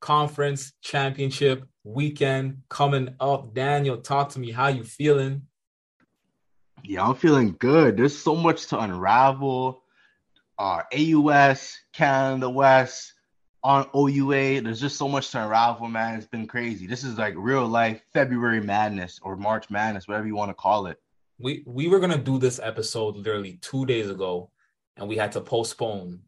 conference championship weekend coming up. Daniel, talk to me. How you feeling? Yeah, I'm feeling good. There's so much to unravel. Uh, AUS, Canada West, on OUA. There's just so much to unravel, man. It's been crazy. This is like real life February madness or March madness, whatever you want to call it. We we were gonna do this episode literally two days ago, and we had to postpone.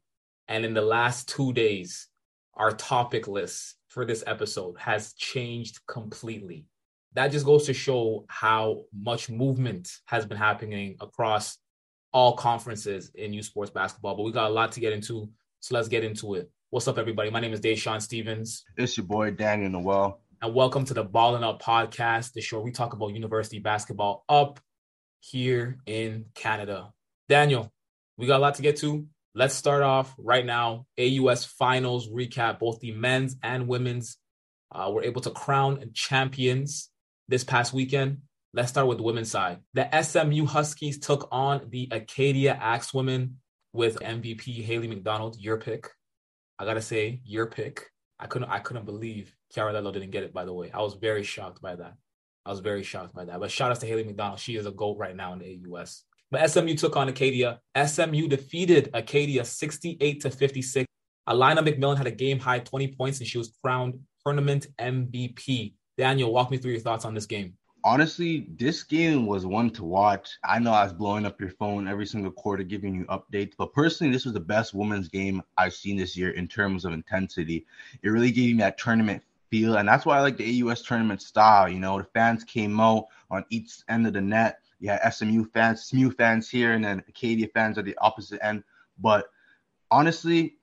And in the last two days, our topic list for this episode has changed completely. That just goes to show how much movement has been happening across all conferences in U Sports basketball. But we got a lot to get into, so let's get into it. What's up, everybody? My name is Dashawn Stevens. It's your boy Daniel Noel. And welcome to the Ballin' Up podcast, the show we talk about university basketball up here in Canada. Daniel, we got a lot to get to. Let's start off right now. AUS finals recap. Both the men's and women's uh, were able to crown champions this past weekend. Let's start with the women's side. The SMU Huskies took on the Acadia Axe Women with MVP Haley McDonald, your pick. I gotta say, your pick. I couldn't I couldn't believe Kiara Lello didn't get it, by the way. I was very shocked by that. I was very shocked by that. But shout out to Haley McDonald. She is a GOAT right now in the AUS. But SMU took on Acadia. SMU defeated Acadia 68 to 56. Alina McMillan had a game high 20 points and she was crowned tournament MVP. Daniel, walk me through your thoughts on this game honestly, this game was one to watch. I know I was blowing up your phone every single quarter, giving you updates, but personally, this was the best women's game I've seen this year in terms of intensity. It really gave me that tournament feel, and that's why I like the AUS tournament style. You know, the fans came out on each end of the net. You had SMU fans, SMU fans here, and then Acadia fans at the opposite end. But honestly,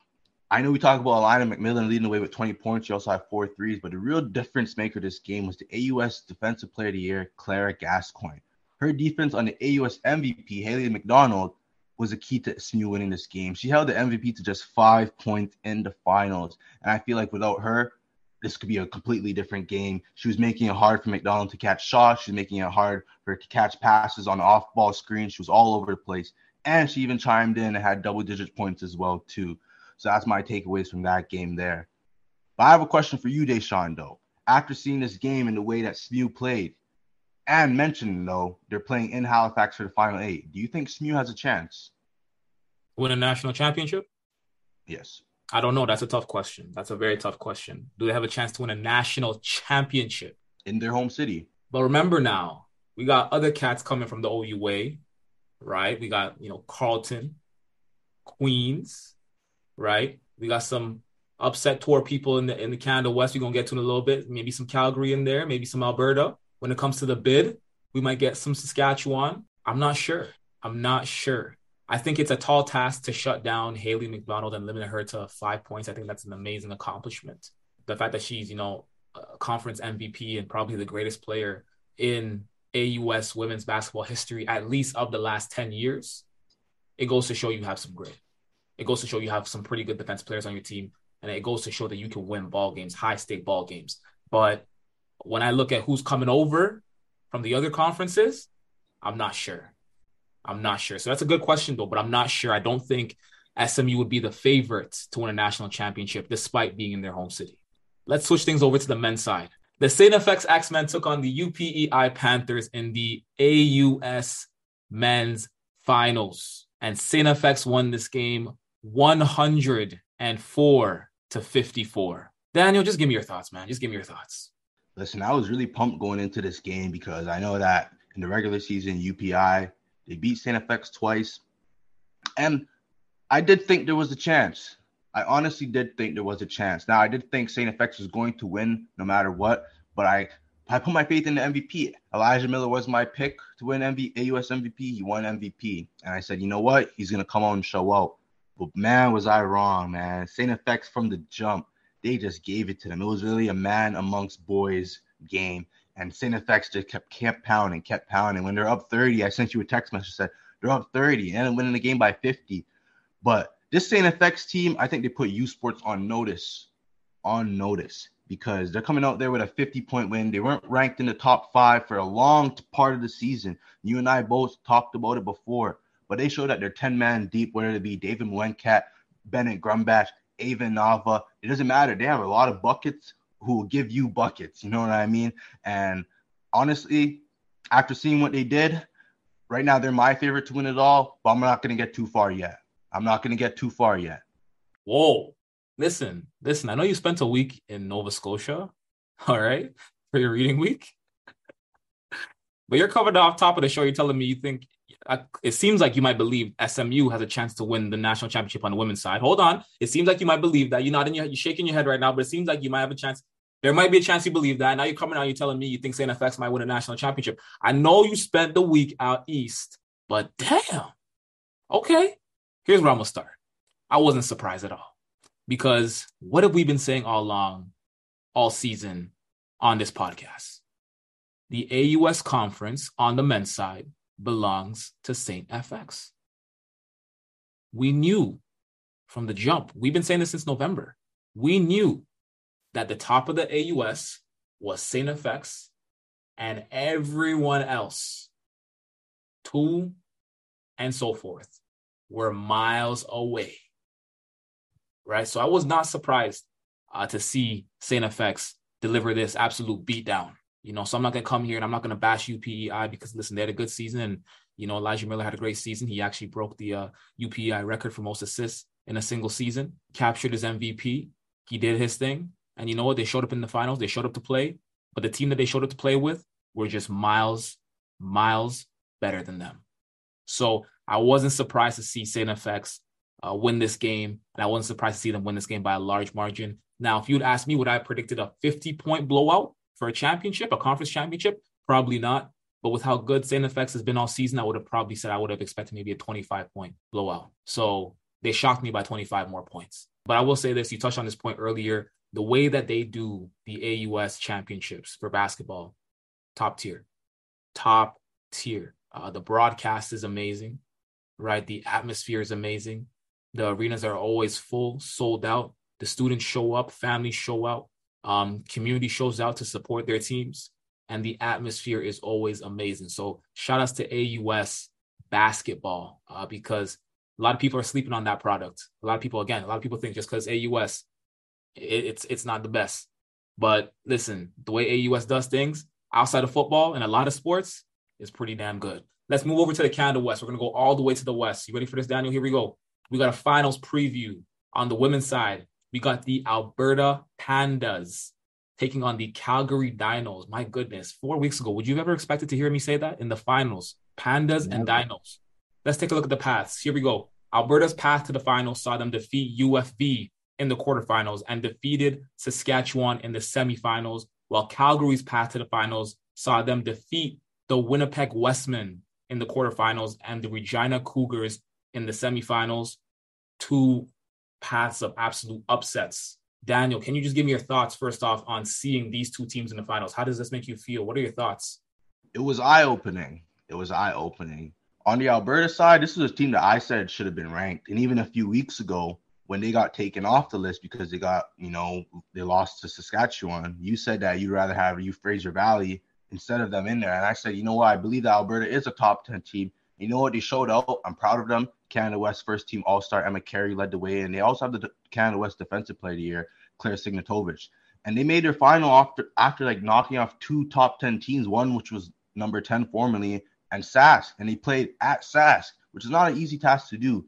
I know we talk about Alina McMillan leading the way with 20 points. She also had four threes, but the real difference maker this game was the AUS Defensive Player of the Year, Clara Gascoigne. Her defense on the AUS MVP, Haley McDonald, was a key to SMU winning this game. She held the MVP to just five points in the finals. And I feel like without her, this could be a completely different game. She was making it hard for McDonald to catch shots. She was making it hard for her to catch passes on off ball screens. She was all over the place. And she even chimed in and had double digit points as well, too. So that's my takeaways from that game there. But I have a question for you, Dashawn, though. After seeing this game and the way that SMU played, and mentioning though they're playing in Halifax for the final eight, do you think SMU has a chance? Win a national championship? Yes. I don't know. That's a tough question. That's a very tough question. Do they have a chance to win a national championship in their home city? But remember now, we got other cats coming from the OUA, right? We got you know Carleton, Queens, right? We got some upset tour people in the in the Canada West. We're gonna get to in a little bit. Maybe some Calgary in there, maybe some Alberta. When it comes to the bid, we might get some Saskatchewan. I'm not sure. I'm not sure. I think it's a tall task to shut down Haley McDonald and limit her to five points. I think that's an amazing accomplishment. The fact that she's, you know, conference MVP and probably the greatest player in AUS women's basketball history, at least of the last 10 years, it goes to show you have some grit it goes to show you have some pretty good defense players on your team, and it goes to show that you can win ball games, high stake ball games. But when I look at who's coming over from the other conferences, I'm not sure. I'm not sure. So that's a good question though, but I'm not sure. I don't think SMU would be the favorite to win a national championship despite being in their home city. Let's switch things over to the men's side. The St. FX X-Men took on the UPEI Panthers in the AUS men's finals. And St. FX won this game 104 to 54. Daniel, just give me your thoughts, man. Just give me your thoughts. Listen, I was really pumped going into this game because I know that in the regular season, UPEI, they beat St. FX twice. And I did think there was a chance. I honestly did think there was a chance. Now, I did think St. FX was going to win no matter what, but I I put my faith in the MVP. Elijah Miller was my pick to win MV, AUS MVP. He won MVP. And I said, you know what? He's going to come on and show out. But man, was I wrong, man. St. FX from the jump, they just gave it to them. It was really a man amongst boys game. And St. FX just kept, kept pounding, kept pounding. When they're up 30, I sent you a text message said they're up 30 and winning the game by 50. But this St. FX team, I think they put U Sports on notice, on notice because they're coming out there with a 50 point win. They weren't ranked in the top five for a long part of the season. You and I both talked about it before but they show that they're 10 man deep, whether it be David Mwenkat, Bennett Grumbach, Ava Nava. it doesn't matter. They have a lot of buckets who will give you buckets. You know what I mean? And honestly, after seeing what they did, right now they're my favorite to win it all, but I'm not going to get too far yet. I'm not going to get too far yet. Whoa. Listen, listen, I know you spent a week in Nova Scotia, all right, for your reading week. but you're covered off top of the show. You're telling me you think it seems like you might believe SMU has a chance to win the national championship on the women's side. Hold on. It seems like you might believe that. You're not in your you're shaking your head right now, but it seems like you might have a chance. There might be a chance you believe that. Now you're coming out, you're telling me you think St. FX might win a national championship. I know you spent the week out east, but damn. Okay. Here's where I'm gonna start. I wasn't surprised at all. Because what have we been saying all along, all season on this podcast? The AUS conference on the men's side belongs to St. FX. We knew from the jump, we've been saying this since November. We knew that the top of the AUS was St. FX and everyone else, two and so forth, were miles away. Right. So I was not surprised uh, to see St. FX deliver this absolute beatdown you know, so I'm not gonna come here and I'm not gonna bash UPEI because listen, they had a good season and you know Elijah Miller had a great season. He actually broke the uh, UPEI record for most assists in a single season. Captured his MVP. He did his thing, and you know what? They showed up in the finals. They showed up to play, but the team that they showed up to play with were just miles, miles better than them. So I wasn't surprised to see St. FX uh, win this game, and I wasn't surprised to see them win this game by a large margin. Now, if you'd asked me, would I have predicted a 50 point blowout? for a championship, a conference championship? Probably not. But with how good St. FX has been all season, I would have probably said I would have expected maybe a 25 point blowout. So they shocked me by 25 more points. But I will say this you touched on this point earlier. The way that they do the AUS championships for basketball, top tier, top tier. Uh, the broadcast is amazing, right? The atmosphere is amazing. The arenas are always full, sold out. The students show up, families show out. Um, community shows out to support their teams, and the atmosphere is always amazing. So shout outs to AUS basketball uh, because a lot of people are sleeping on that product. A lot of people, again, a lot of people think just because AUS, it, it's it's not the best. But listen, the way AUS does things outside of football and a lot of sports is pretty damn good. Let's move over to the Canada West. We're gonna go all the way to the West. You ready for this, Daniel? Here we go. We got a finals preview on the women's side. We got the Alberta Pandas taking on the Calgary Dinos. My goodness, four weeks ago, would you have ever expected to hear me say that in the finals? Pandas Never. and Dinos. Let's take a look at the paths. Here we go. Alberta's path to the finals saw them defeat UFV in the quarterfinals and defeated Saskatchewan in the semifinals, while Calgary's path to the finals saw them defeat the Winnipeg Wesmen in the quarterfinals and the Regina Cougars in the semifinals. Two paths of absolute upsets. Daniel, can you just give me your thoughts first off on seeing these two teams in the finals? How does this make you feel? What are your thoughts? It was eye opening. It was eye opening. On the Alberta side, this was a team that I said should have been ranked. And even a few weeks ago, when they got taken off the list because they got, you know, they lost to Saskatchewan, you said that you'd rather have you Fraser Valley instead of them in there. And I said, you know what? I believe that Alberta is a top 10 team. You know what? They showed out. I'm proud of them. Canada West first team All Star Emma Carey led the way, and they also have the Canada West Defensive Player of the Year Claire Signatovich. And they made their final after after like knocking off two top ten teams, one which was number ten formerly, and Sask, and they played at Sask, which is not an easy task to do.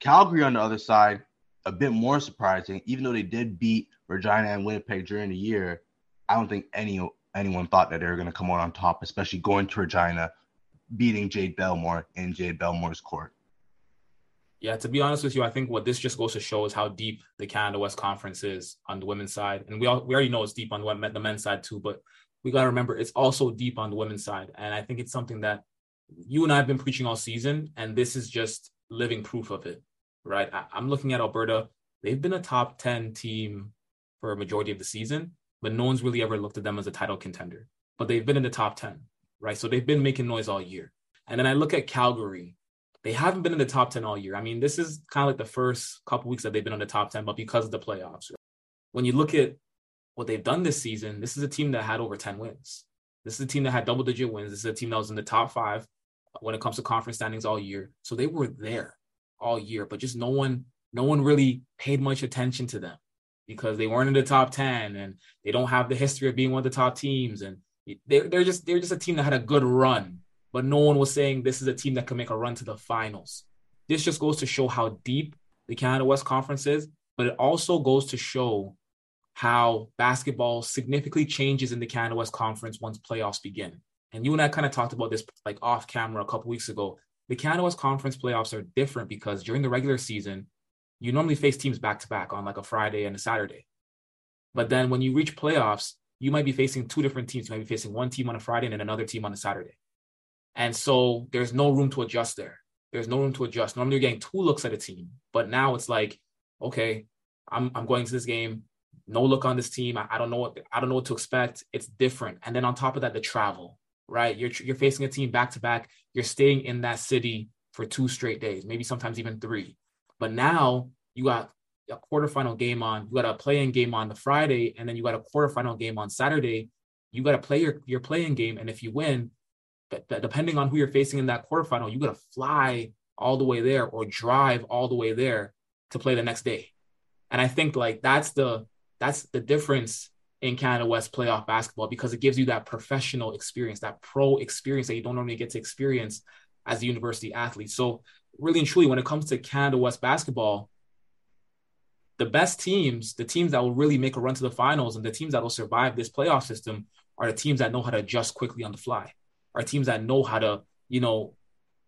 Calgary on the other side, a bit more surprising, even though they did beat Regina and Winnipeg during the year. I don't think any anyone thought that they were going to come out on top, especially going to Regina, beating Jade Belmore in Jade Belmore's court. Yeah, to be honest with you, I think what this just goes to show is how deep the Canada West Conference is on the women's side, and we all we already know it's deep on the, the men's side too. But we got to remember it's also deep on the women's side, and I think it's something that you and I have been preaching all season, and this is just living proof of it, right? I, I'm looking at Alberta; they've been a top ten team for a majority of the season, but no one's really ever looked at them as a title contender. But they've been in the top ten, right? So they've been making noise all year. And then I look at Calgary, they haven't been in the top 10 all year. I mean, this is kind of like the first couple weeks that they've been on the top 10, but because of the playoffs. When you look at what they've done this season, this is a team that had over 10 wins. This is a team that had double digit wins. This is a team that was in the top five when it comes to conference standings all year. So they were there all year, but just no one, no one really paid much attention to them. because they weren't in the top 10 and they don't have the history of being one of the top teams. And they're, they're just they're just a team that had a good run, but no one was saying this is a team that can make a run to the finals. This just goes to show how deep the Canada West Conference is, but it also goes to show how basketball significantly changes in the Canada West Conference once playoffs begin. And you and I kind of talked about this like off camera a couple weeks ago. The Canada West Conference playoffs are different because during the regular season, you normally face teams back to back on like a Friday and a Saturday. But then when you reach playoffs, you might be facing two different teams. You might be facing one team on a Friday and then another team on a Saturday. And so there's no room to adjust there. There's no room to adjust. Normally you're getting two looks at a team, but now it's like, okay, I'm I'm going to this game, no look on this team. I, I don't know what I don't know what to expect. It's different. And then on top of that, the travel, right? You're you're facing a team back to back. You're staying in that city for two straight days, maybe sometimes even three. But now you got a quarterfinal game on, you got a playing game on the Friday, and then you got a quarterfinal game on Saturday. You got to play your, your playing game, and if you win, but depending on who you're facing in that quarterfinal, you got to fly all the way there or drive all the way there to play the next day. And I think like that's the that's the difference in Canada West playoff basketball because it gives you that professional experience, that pro experience that you don't normally get to experience as a university athlete. So really and truly, when it comes to Canada West basketball, the best teams, the teams that will really make a run to the finals and the teams that will survive this playoff system are the teams that know how to adjust quickly on the fly, are teams that know how to, you know,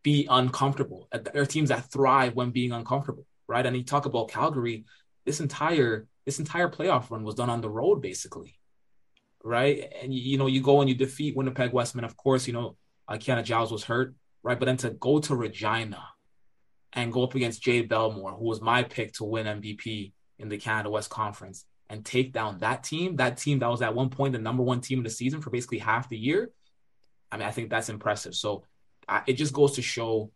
be uncomfortable. There are teams that thrive when being uncomfortable, right? And you talk about Calgary, this entire this entire playoff run was done on the road, basically, right? And you know, you go and you defeat Winnipeg Wesmen. Of course, you know, uh, Kiana Giles was hurt, right? But then to go to Regina and go up against Jade Belmore, who was my pick to win MVP in the Canada West Conference and take down that team, that team that was at one point the number one team in the season for basically half the year. I mean, I think that's impressive. So I, it just goes to show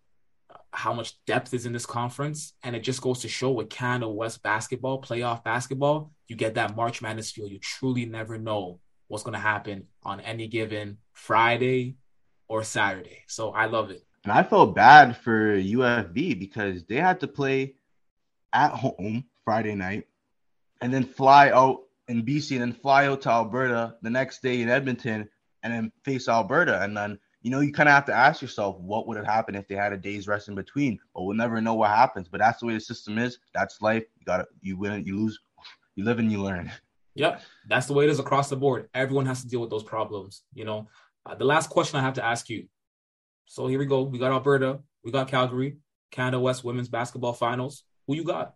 how much depth is in this conference. And it just goes to show with Canada West basketball, playoff basketball, you get that March Madness feel. You truly never know what's going to happen on any given Friday or Saturday. So I love it. And I felt bad for UFV because they had to play at home Friday night, and then fly out in BC, and then fly out to Alberta the next day in Edmonton, and then face Alberta. And then you know you kind of have to ask yourself what would have happened if they had a day's rest in between. But we'll never know what happens. But that's the way the system is. That's life. You got to you win, you lose, you live and you learn. Yep, that's the way it is across the board. Everyone has to deal with those problems. You know, uh, the last question I have to ask you. So here we go. We got Alberta. We got Calgary. Canada West Women's Basketball Finals. Who you got?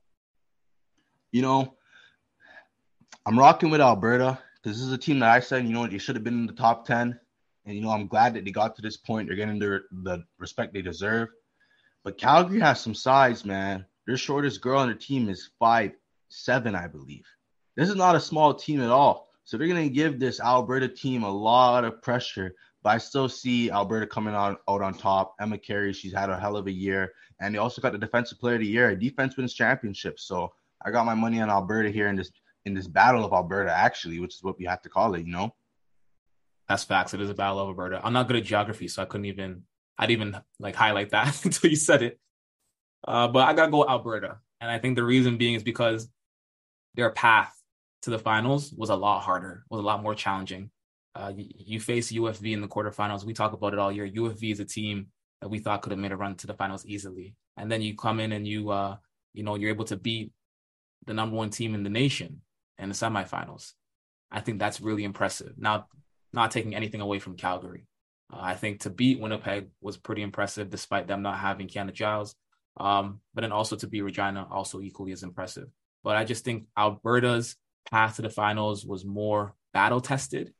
you know, I'm rocking with Alberta because this is a team that I said, you know, they should have been in the top 10. And, you know, I'm glad that they got to this point. They're getting their, the respect they deserve. But Calgary has some size, man. Their shortest girl on their team is five seven, I believe. This is not a small team at all. So they're going to give this Alberta team a lot of pressure. But I still see Alberta coming out, out on top. Emma Carey, she's had a hell of a year. And they also got the Defensive Player of the Year, a defense wins championships. So I got my money on Alberta here in this in this battle of Alberta, actually, which is what we have to call it, you know. That's facts. It is a battle of Alberta. I'm not good at geography, so I couldn't even I'd even like highlight that until you said it. Uh, but I gotta go Alberta, and I think the reason being is because their path to the finals was a lot harder, was a lot more challenging. Uh, you, you face UFV in the quarterfinals. We talk about it all year. UFV is a team that we thought could have made a run to the finals easily, and then you come in and you, uh, you know, you're able to beat the number one team in the nation in the semifinals. I think that's really impressive. Now, not taking anything away from Calgary. Uh, I think to beat Winnipeg was pretty impressive, despite them not having Kiana Giles. Um, but then also to beat Regina, also equally as impressive. But I just think Alberta's path to the finals was more battle tested.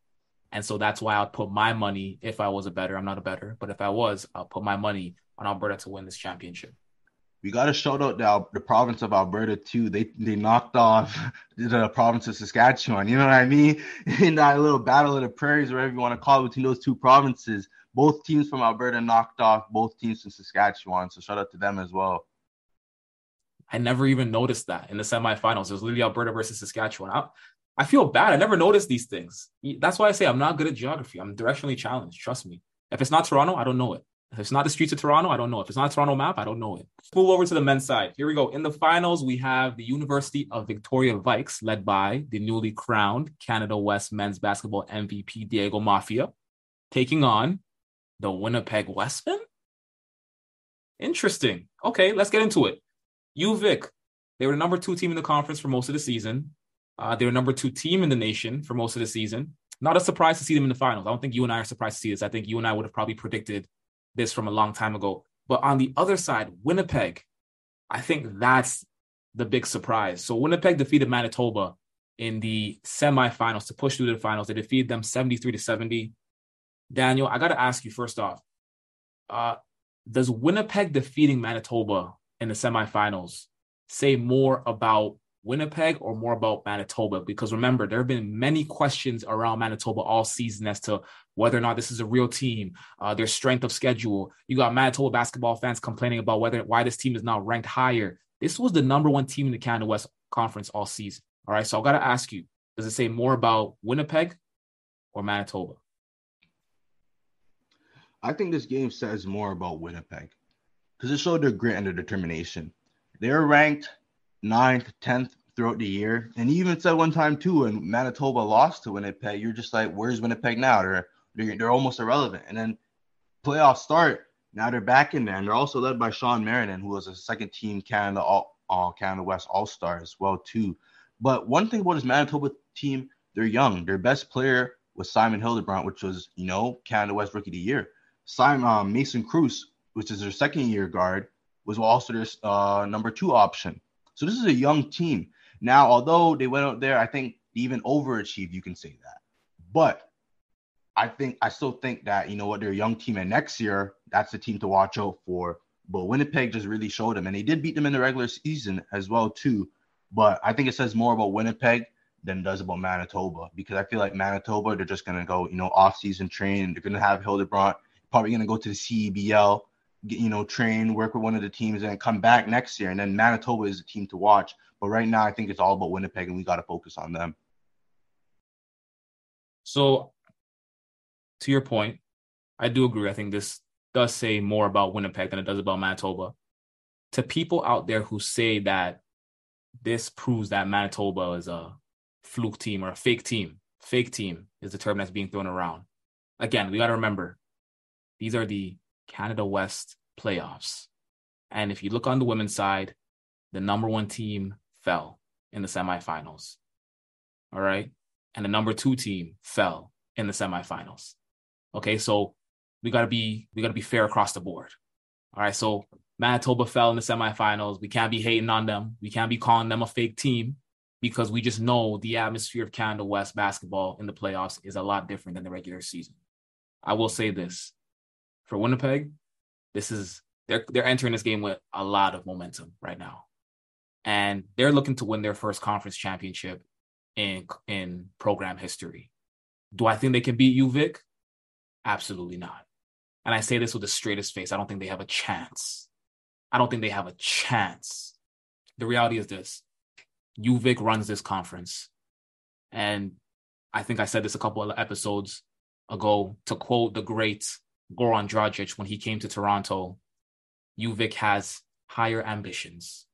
And so that's why I'd put my money, if I was a better, I'm not a better, but if I was, I'll put my money on Alberta to win this championship we got to shout out the, the province of Alberta too. They they knocked off the province of Saskatchewan. You know what I mean? In that little battle of the prairies, whatever you want to call it, between those two provinces, both teams from Alberta knocked off both teams from Saskatchewan. So shout out to them as well. I never even noticed that in the semifinals. It was literally Alberta versus Saskatchewan. I, I feel bad. I never noticed these things. That's why I say I'm not good at geography. I'm directionally challenged. Trust me. If it's not Toronto, I don't know it. If it's not the streets of Toronto, I don't know. If it's not a Toronto map, I don't know it. Let's move over to the men's side. Here we go. In the finals, we have the University of Victoria Vikes, led by the newly crowned Canada West men's basketball MVP Diego Maffia, taking on the Winnipeg Wesmen. Interesting. Okay, let's get into it. UVic, they were the number two team in the conference for most of the season. Uh, they were number two team in the nation for most of the season. Not a surprise to see them in the finals. I don't think you and I are surprised to see this. I think you and I would have probably predicted this from a long time ago. But on the other side, Winnipeg, I think that's the big surprise. So Winnipeg defeated Manitoba in the semifinals to push through to the finals. They defeated them 73 to 70. Daniel, I got to ask you first off, uh, does Winnipeg defeating Manitoba in the semifinals say more about Winnipeg or more about Manitoba? Because remember, there have been many questions around Manitoba all season as to whether or not this is a real team, uh, their strength of schedule. You got Manitoba basketball fans complaining about whether why this team is not ranked higher. This was the number one team in the Canada West Conference all season. All right, so I've got to ask you: Does it say more about Winnipeg or Manitoba? I think this game says more about Winnipeg because it showed their grit and their determination. They're ranked ninth, tenth throughout the year, and he even said one time too when Manitoba lost to Winnipeg, you're just like, "Where's Winnipeg now?" They're they're, they're almost irrelevant. And then playoffs start. Now they're back in there, and they're also led by Sean Marion, who was a second team Canada All, All Canada West All Star as well too. But one thing about this Manitoba team, they're young. Their best player was Simon Hildebrandt, which was you know Canada West Rookie of the Year. Simon um, Mason Cruz, which is their second year guard, was also their uh, number two option. So this is a young team. Now, although they went out there, I think even overachieved, you can say that. But I think I still think that you know what they're a young team, and next year that's the team to watch out for. But Winnipeg just really showed them, and they did beat them in the regular season as well too. But I think it says more about Winnipeg than it does about Manitoba because I feel like Manitoba they're just gonna go you know off season train. They're gonna have Hildebrandt probably gonna go to the get, you know train, work with one of the teams, and come back next year. And then Manitoba is a team to watch. But right now I think it's all about Winnipeg, and we got to focus on them. So to your point, I do agree. I think this does say more about Winnipeg than it does about Manitoba. To people out there who say that this proves that Manitoba is a fluke team or a fake team, fake team is the term that's being thrown around. Again, we got to remember these are the Canada West playoffs. And if you look on the women's side, the number one team fell in the semifinals. All right. And the number two team fell in the semifinals. Okay, so we gotta be we gotta be fair across the board. All right, so Manitoba fell in the semifinals. We can't be hating on them. We can't be calling them a fake team because we just know the atmosphere of Canada West basketball in the playoffs is a lot different than the regular season. I will say this for Winnipeg, this is they're they're entering this game with a lot of momentum right now. And they're looking to win their first conference championship in in program history. Do I think they can beat UVic? Absolutely not. And I say this with the straightest face. I don't think they have a chance. I don't think they have a chance. The reality is this UVic runs this conference. And I think I said this a couple of episodes ago to quote the great Goran Dragic when he came to Toronto UVic has higher ambitions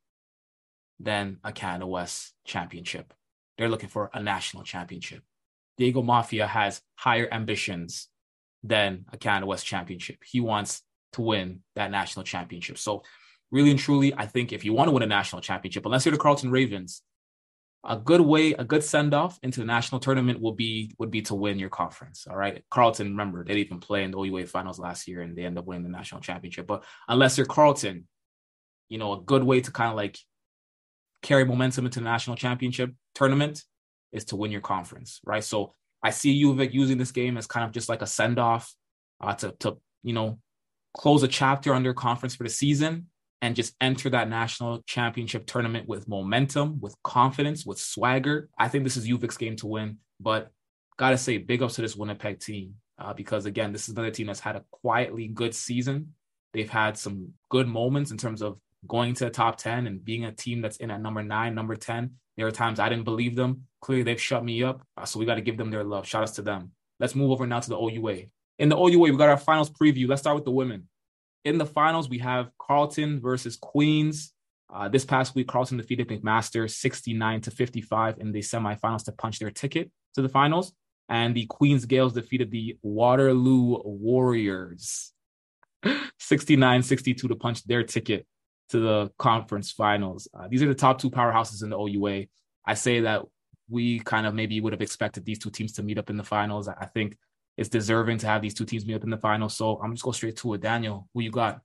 than a Canada West championship. They're looking for a national championship. Diego Maffia has higher ambitions than a Canada West championship. He wants to win that national championship. So, really and truly, I think if you want to win a national championship, unless you're the Carleton Ravens, a good way, a good send off into the national tournament will be would be to win your conference. All right, Carleton. Remember, they didn't even play in the OUA finals last year, and they end up winning the national championship. But unless you're Carleton, you know, a good way to kind of like carry momentum into the national championship tournament is to win your conference, right? So I see UVic using this game as kind of just like a send off uh, to to you know close a chapter on their conference for the season and just enter that national championship tournament with momentum, with confidence, with swagger. I think this is UVic's game to win, but gotta say big ups to this Winnipeg team uh, because again, this is another team that's had a quietly good season. They've had some good moments in terms of going to the top 10 and being a team that's in at number nine, number 10. There are times I didn't believe them. Clearly, they've shut me up. Uh, so we got to give them their love. Shout outs to them. Let's move over now to the OUA. In the OUA, we got our finals preview. Let's start with the women. In the finals, we have Carleton versus Queens. Uh, this past week, Carleton defeated McMaster 69 to 55 in the semifinals to punch their ticket to the finals. And the Queens Gaels defeated the Waterloo Warriors 69 62 to punch their ticket to the conference finals. Uh, these are the top two powerhouses in the OUA. I say that we kind of maybe would have expected these two teams to meet up in the finals. I think it's deserving to have these two teams meet up in the finals. So I'm just go straight to it. Daniel, who you got?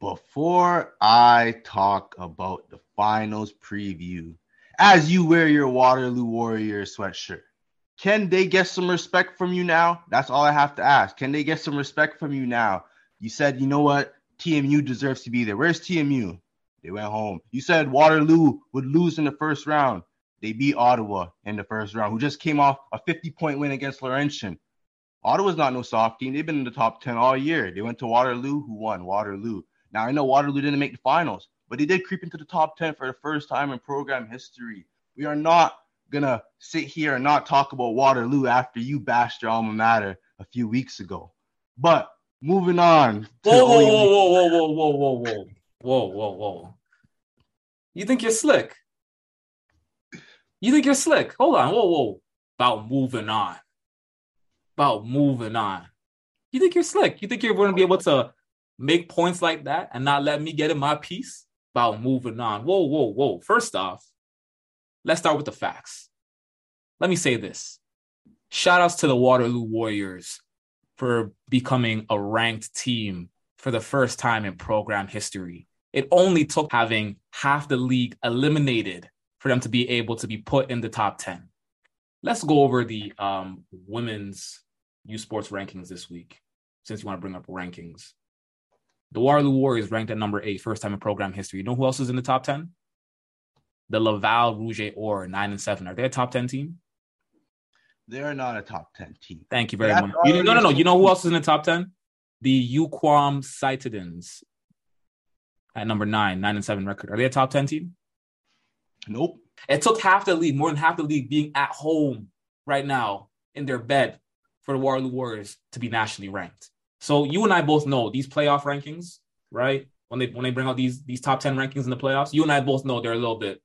Before I talk about the finals preview, as you wear your Waterloo Warrior sweatshirt, can they get some respect from you now? That's all I have to ask. Can they get some respect from you now? You said, you know what? TMU deserves to be there. Where's TMU? They went home. You said Waterloo would lose in the first round. They beat Ottawa in the first round, who just came off a 50 point win against Laurentian. Ottawa's not no soft team. They've been in the top 10 all year. They went to Waterloo, who won? Waterloo. Now I know Waterloo didn't make the finals, but they did creep into the top 10 for the first time in program history. We are not gonna sit here and not talk about Waterloo after you bashed your alma mater a few weeks ago. But moving on. Whoa, whoa, whoa, whoa, whoa, whoa, whoa, whoa, whoa, whoa, whoa, whoa. You think you're slick? You think you're slick? Hold on, whoa, whoa. About moving on. About moving on. You think you're slick? You think you're going to be able to make points like that and not let me get in my piece? About moving on. Whoa, whoa, whoa. First off, let's start with the facts. Let me say this. Shout outs to the Waterloo Warriors for becoming a ranked team for the first time in program history. It only took having half the league eliminated for them to be able to be put in the top 10. Let's go over the um, women's U Sports rankings this week, since you want to bring up rankings. The Waterloo Warriors ranked at number eight, first time in program history. You know who else is in the top 10? The Laval Rouge Or, nine and seven. Are they a top 10 team? They're not a top 10 team. Thank you very That's much. You, no, no, no. You know who else is in the top 10? The UQAM Citadins at number nine, nine and seven record. Are they a top 10 team? Nope. It took half the league, more than half the league, being at home right now in their bed for the Waterloo Warriors to be nationally ranked. So you and I both know these playoff rankings, right? When they when they bring out these these top 10 rankings in the playoffs, you and I both know they're a little bit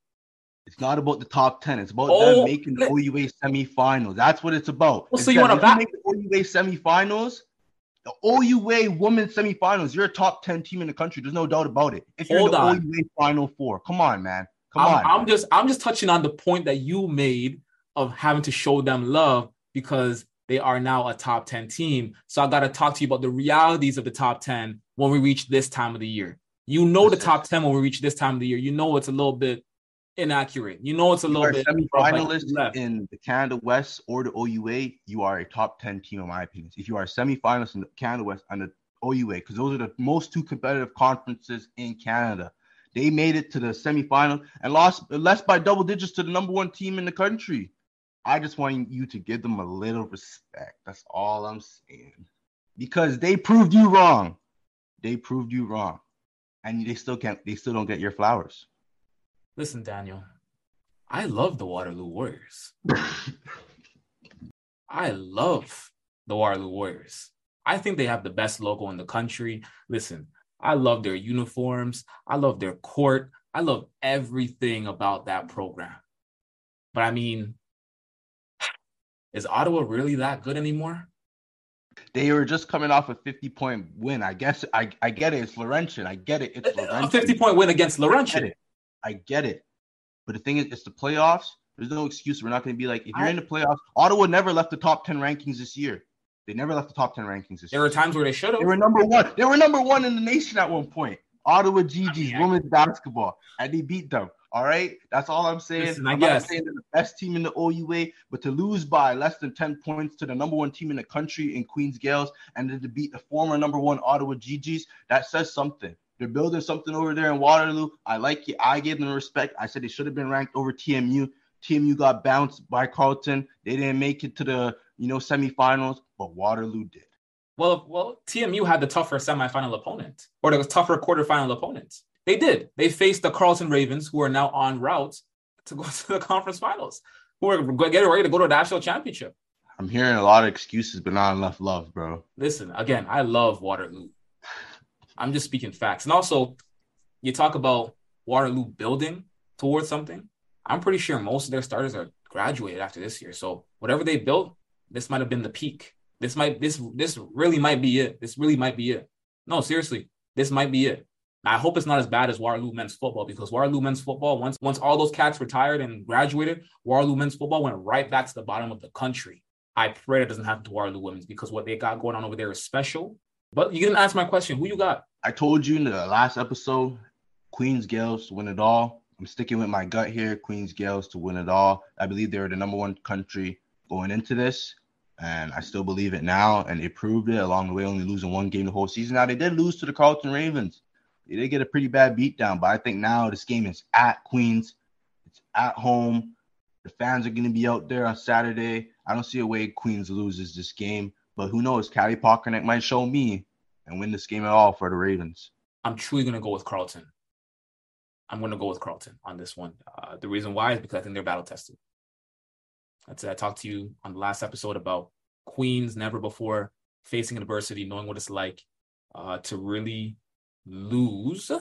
it's not about the top 10. It's about oh, them making the OUA semifinals. That's what it's about. Well, so you want to back- make the OUA semifinals? The OUA women's semifinals, you're a top 10 team in the country. There's no doubt about it. If you're in the on. OUA final four, come on, man. Come I'm, on. I'm just I'm just touching on the point that you made of having to show them love because they are now a top 10 team. So I got to talk to you about the realities of the top 10 when we reach this time of the year. You know the top 10 when we reach this time of the year. You know it's a little bit inaccurate. You know, it's a you little bit semi-finalist like in the Canada West or the OUA. You are a top ten team, in my opinion. If you are a semi-finalist in the Canada West and the OUA, because those are the most two competitive conferences in Canada. They made it to the semifinal and lost less by double digits to the number one team in the country. I just want you to give them a little respect. That's all I'm saying. Because they proved you wrong. They proved you wrong. And they still can't they still don't get your flowers. Listen, Daniel, I love the Waterloo Warriors. I love the Waterloo Warriors. I think they have the best logo in the country. Listen, I love their uniforms. I love their court. I love everything about that program. But I mean, is Ottawa really that good anymore? They were just coming off a 50 point win. I guess I, I get it. It's Laurentian. I get it. It's Laurentian. A 50 point win against Laurentian. I get it. I get it. But the thing is, it's the playoffs. There's no excuse. We're not going to be like, if you're I, in the playoffs, Ottawa never left the top 10 rankings this year. They never left the top 10 rankings this there. Were times where they should have. They were number one. They were number one in the nation at one point. Ottawa Gee-Gees women's basketball. And they beat them. All right. That's all I'm saying. Listen, I'm not saying they're the best team in the OUA, but to lose by less than 10 points to the number one team in the country in Queens Gaels and then to beat the former number one Ottawa Gee-Gees, that says something. They're building something over there in Waterloo. I like it. I gave them respect. I said they should have been ranked over TMU. TMU got bounced by Carleton. They didn't make it to the you know semifinals, but Waterloo did. Well, well, TMU had the tougher semifinal opponent, or the tougher quarterfinal opponent. They did. They faced the Carleton Ravens, who are now on route to go to the conference finals, who are getting ready to go to a national championship. I'm hearing a lot of excuses, but not enough love, bro. Listen, again, I love Waterloo. I'm just speaking facts. And also, you talk about Waterloo building towards something. I'm pretty sure most of their starters are graduated after this year. So whatever they built, this might have been the peak. This might this this really might be it. This really might be it. No, seriously, this might be it. I hope it's not as bad as Waterloo men's football because Waterloo men's football, once once all those cats retired and graduated, Waterloo men's football went right back to the bottom of the country. I pray that doesn't happen to Waterloo women's because what they got going on over there is special. But you didn't ask my question. Who you got? I told you in the last episode, Queens to win it all. I'm sticking with my gut here. Queens Gaels to win it all. I believe they were the number one country going into this and I still believe it now. And they proved it along the way, only losing one game the whole season. Now they did lose to the Carleton Ravens. They did get a pretty bad beatdown, but I think now this game is at Queens. It's at home. The fans are going to be out there on Saturday. I don't see a way Queens loses this game, but who knows? Callie Pockerneck might show me and win this game at all for the Ravens. I'm truly going to go with Carleton. I'm going to go with Carleton on this one. Uh, the reason why is because I think they're battle tested. That's I talked to you on the last episode about Queens never before facing adversity, knowing what it's like uh, to really lose,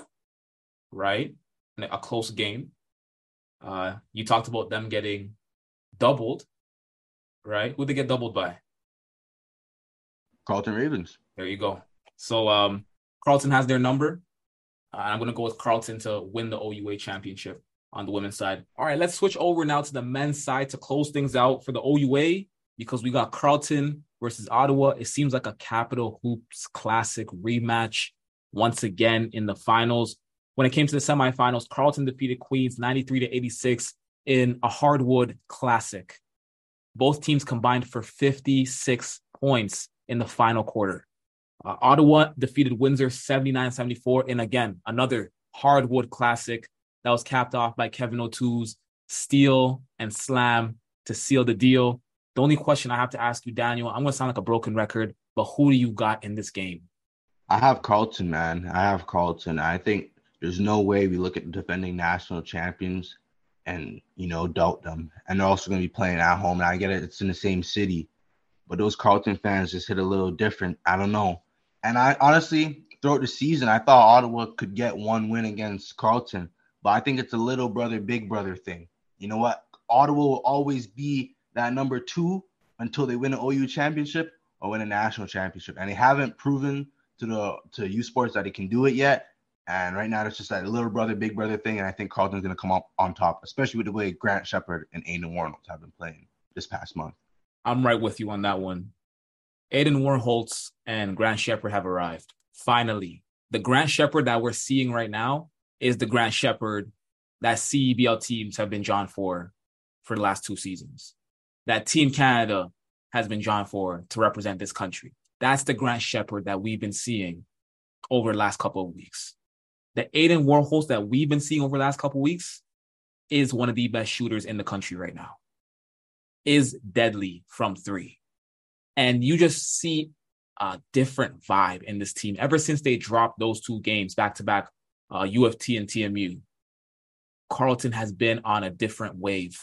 right? A close game. Uh, you talked about them getting doubled, right? Who they get doubled by? Carleton Ravens. There you go. So um, Carleton has their number. Uh, I'm going to go with Carleton to win the OUA championship on the women's side. All right, let's switch over now to the men's side to close things out for the OUA because we got Carleton versus Ottawa. It seems like a Capital Hoops classic rematch once again in the finals. When it came to the semifinals, Carleton defeated Queens 93 to 86 in a hardwood classic. Both teams combined for 56 points in the final quarter. Uh, Ottawa defeated Windsor 79 74 in again another hardwood classic that was capped off by Kevin O'Toole's steal and slam to seal the deal. The only question I have to ask you, Daniel, I'm going to sound like a broken record, but who do you got in this game? I have Carleton, man. I have Carleton. I think there's no way we look at defending national champions and, you know, doubt them. And they're also going to be playing at home. And I get it, it's in the same city. But those Carleton fans just hit a little different. I don't know. And I honestly, throughout the season, I thought Ottawa could get one win against Carleton. But I think it's a little brother, big brother thing. You know what? Ottawa will always be that number two until they win an OU championship or win a national championship. And they haven't proven to the to U Sports that they can do it yet. And right now, it's just that little brother, big brother thing. And I think Carleton's going to come up on top, especially with the way Grant Shepherd and Aiden Warnholtz have been playing this past month. I'm right with you on that one. Aiden Warnholtz and Grant Shepherd have arrived. Finally, the Grant Shepherd that we're seeing right now is the Grant Shepherd that CEBL teams have been drawn for for the last two seasons. That Team Canada has been drawn for to represent this country. That's the Grant Shepherd that we've been seeing over the last couple of weeks. The Aiden Warnholtz that we've been seeing over the last couple of weeks is one of the best shooters in the country right now. Is deadly from three. And you just see a different vibe in this team ever since they dropped those two games back to back uh, U of T and TMU, Carleton has been on a different wave.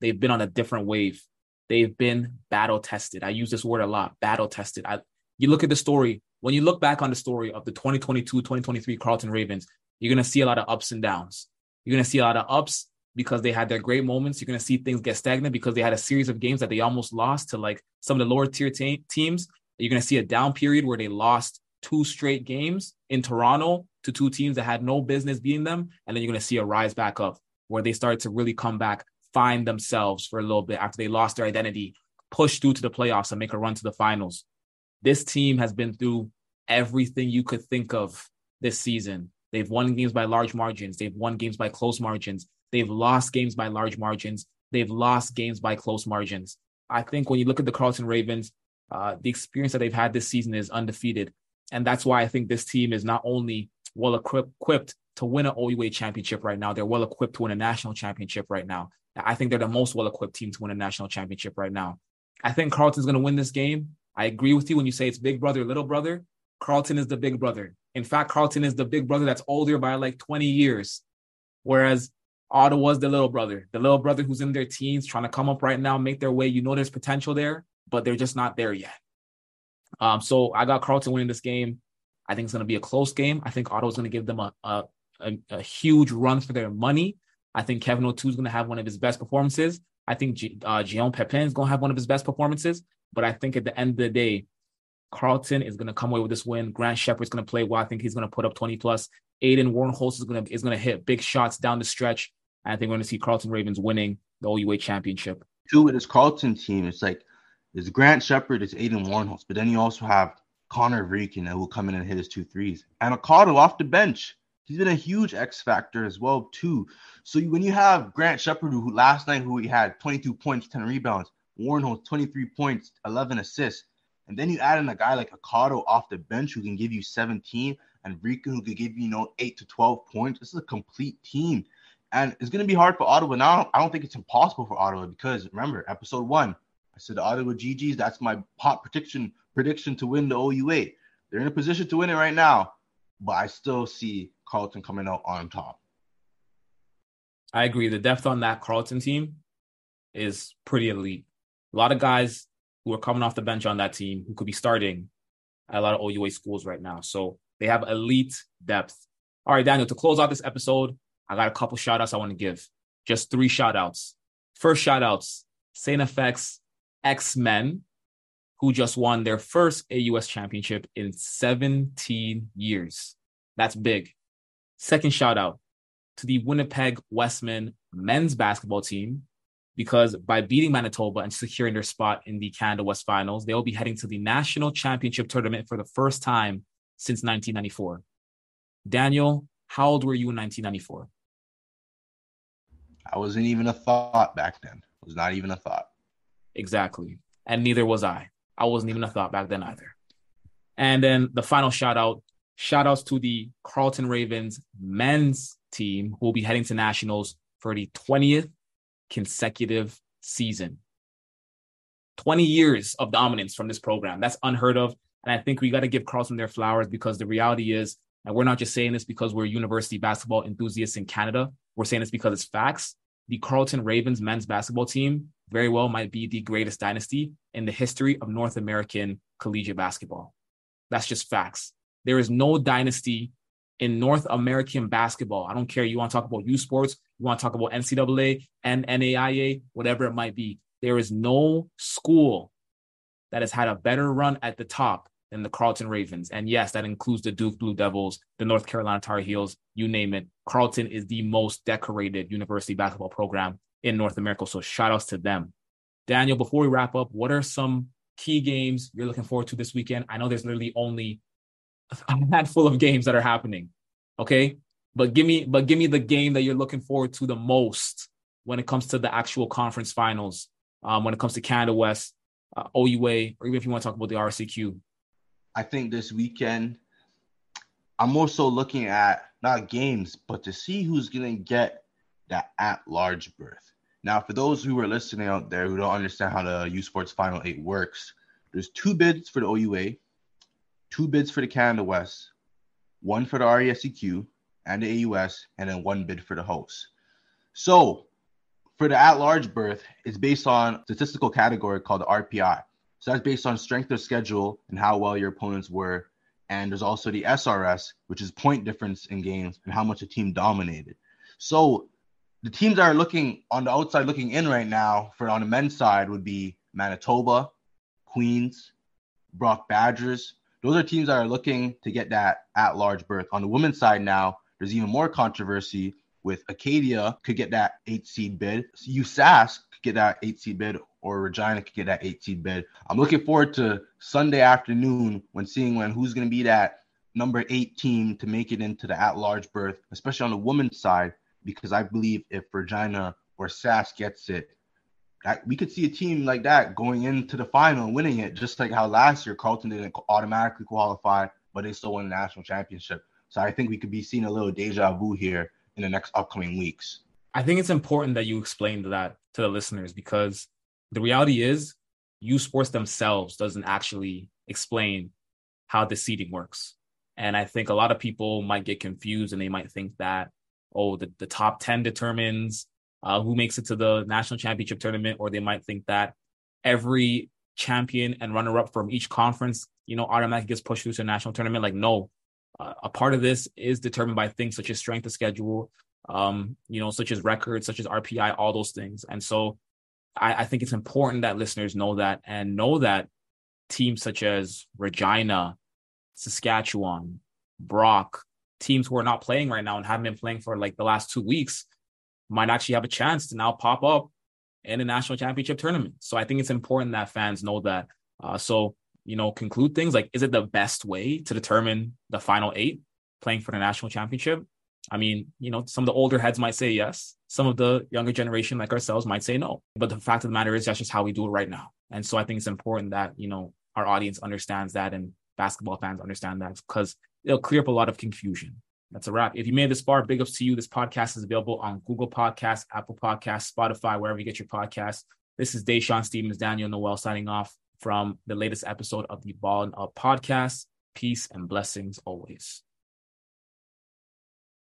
They've been on a different wave. They've been battle tested. I use this word a lot battle tested. I, you look at the story, when you look back on the story of the 2022 2023 Carleton Ravens, you're going to see a lot of ups and downs. You're going to see a lot of ups because they had their great moments. You're going to see things get stagnant because they had a series of games that they almost lost to like some of the lower tier te- teams. You're going to see a down period where they lost two straight games in Toronto to two teams that had no business beating them. And then you're going to see a rise back up where they start to really come back, find themselves for a little bit after they lost their identity, push through to the playoffs and make a run to the finals. This team has been through everything you could think of this season. They've won games by large margins. They've won games by close margins. They've lost games by large margins. They've lost games by close margins. I think when you look at the Carleton Ravens, uh, the experience that they've had this season is undefeated. And that's why I think this team is not only well equipped to win an OUA championship right now, they're well equipped to win a national championship right now. I think they're the most well equipped team to win a national championship right now. I think Carleton's going to win this game. I agree with you when you say it's big brother, little brother. Carleton is the big brother. In fact, Carleton is the big brother that's older by like 20 years, whereas Ottawa's the little brother, the little brother who's in their teens trying to come up right now, make their way. You know, there's potential there, but they're just not there yet. Um, so I got Carleton winning this game. I think it's going to be a close game. I think Ottawa's going to give them a, a, a, a, huge run for their money. I think Kevin O'Toole is going to have one of his best performances. I think G, uh, Pepin is going to have one of his best performances. But I think at the end of the day, Carleton is going to come away with this win. Grant Shepherd's going to play well. I think he's going to put up 20 plus. Aiden Warnholtz is going to is going to hit big shots down the stretch. And I think we're going to see Carleton Ravens winning the OUA championship. Two with this Carleton team, it's like there's Grant Shepherd, it's Aiden Warnholtz, but then you also have Connor Vrieken who will come in and hit his two threes. And Okado off the bench. He's been a huge X factor as well, too. So when you have Grant Shepherd, who last night who he had 22 points, 10 rebounds, Warnholtz 23 points, 11 assists, and then you add in a guy like Okado off the bench who can give you 17, and Vrieken who could give you, you know, 8 to 12 points. This is a complete team. And it's going to be hard for Ottawa. Now, I don't think it's impossible for Ottawa because remember, episode one, I said Ottawa Gee-Gees, that's my hot prediction prediction to win the OUA. They're in a position to win it right now, but I still see Carleton coming out on top. I agree. The depth on that Carleton team is pretty elite. A lot of guys who are coming off the bench on that team who could be starting at a lot of OUA schools right now. So they have elite depth. All right, Daniel, to close out this episode, I got a couple shout outs I want to give. Just three shout outs. First shout outs, St. FX X Men, who just won their first AUS championship in 17 years. That's big. Second shout out to the Winnipeg Wesmen men's basketball team, because by beating Manitoba and securing their spot in the Canada West Finals, they will be heading to the national championship tournament for the first time since 1994. Daniel, how old were you in 1994? I wasn't even a thought back then. It was not even a thought. Exactly. And neither was I. I wasn't even a thought back then either. And then the final shout out shout outs to the Carleton Ravens men's team who will be heading to nationals for the 20th consecutive season. 20 years of dominance from this program. That's unheard of. And I think we got to give Carleton their flowers because the reality is, and we're not just saying this because we're university basketball enthusiasts in Canada. We're saying this because it's facts. The Carleton Ravens men's basketball team very well might be the greatest dynasty in the history of North American collegiate basketball. That's just facts. There is no dynasty in North American basketball. I don't care. You want to talk about U Sports, you want to talk about NCAA and NAIA, whatever it might be. There is no school that has had a better run at the top than the Carleton Ravens. And yes, that includes the Duke Blue Devils, the North Carolina Tar Heels, you name it. Carleton is the most decorated university basketball program in North America. So shout outs to them. Daniel, before we wrap up, what are some key games you're looking forward to this weekend? I know there's literally only a handful of games that are happening. Okay. But give me, but give me the game that you're looking forward to the most when it comes to the actual conference finals. Um, when it comes to Canada West, uh, OUA, or even if you want to talk about the RSEQ. I think this weekend, I'm more so looking at not games, but to see who's going to get that at large berth. Now, for those who are listening out there who don't understand how the U Sports Final Eight works, there's two bids for the OUA, two bids for the Canada West, one for the RSEQ and the AUS, and then one bid for the host. So for the at-large berth, it's based on a statistical category called the RPI. So that's based on strength of schedule and how well your opponents were. And there's also the SRS, which is point difference in games and how much a team dominated. So the teams that are looking on the outside looking in right now for on the men's side would be Manitoba, Queens, Brock Badgers, those are teams that are looking to get that at large berth. On the women's side now, there's even more controversy with Acadia could get that eight seed bid. USask could get that eight seed bid, or Regina could get that eight seed bid. I'm looking forward to Sunday afternoon when seeing when who's going to be that number eight team to make it into the at large berth, especially on the women's side, because I believe if Regina or Sass gets it, that we could see a team like that going into the final and winning it, just like how last year Carleton didn't automatically qualify, but they still won the national championship. So I think we could be seeing a little deja vu here in the next upcoming weeks. I think it's important that you explain that to the listeners because the reality is U Sports themselves doesn't actually explain how the seeding works. And I think a lot of people might get confused and they might think that, oh, the, the top 10 determines uh, who makes it to the national championship tournament, or they might think that every champion and runner up from each conference, you know, automatically gets pushed through to a national tournament. Like, no, uh, a part of this is determined by things such as strength of schedule, um, you know, such as records, such as RPI, all those things. And so I, I think it's important that listeners know that and know that teams such as Regina, Saskatchewan, Brock, teams who are not playing right now and haven't been playing for like the last two weeks might actually have a chance to now pop up in a national championship tournament. So I think it's important that fans know that. Uh, so, you know, conclude things like, is it the best way to determine the final eight playing for the national championship? I mean, you know, some of the older heads might say yes. Some of the younger generation, like ourselves, might say no. But the fact of the matter is, that's just how we do it right now. And so I think it's important that, you know, our audience understands that and basketball fans understand that because it'll clear up a lot of confusion. That's a wrap. If you made this far, big ups to you. This podcast is available on Google Podcasts, Apple Podcasts, Spotify, wherever you get your podcasts. This is Dashawn Stevens, Daniel Noel signing off from the latest episode of the Ball and Up podcast. Peace and blessings always.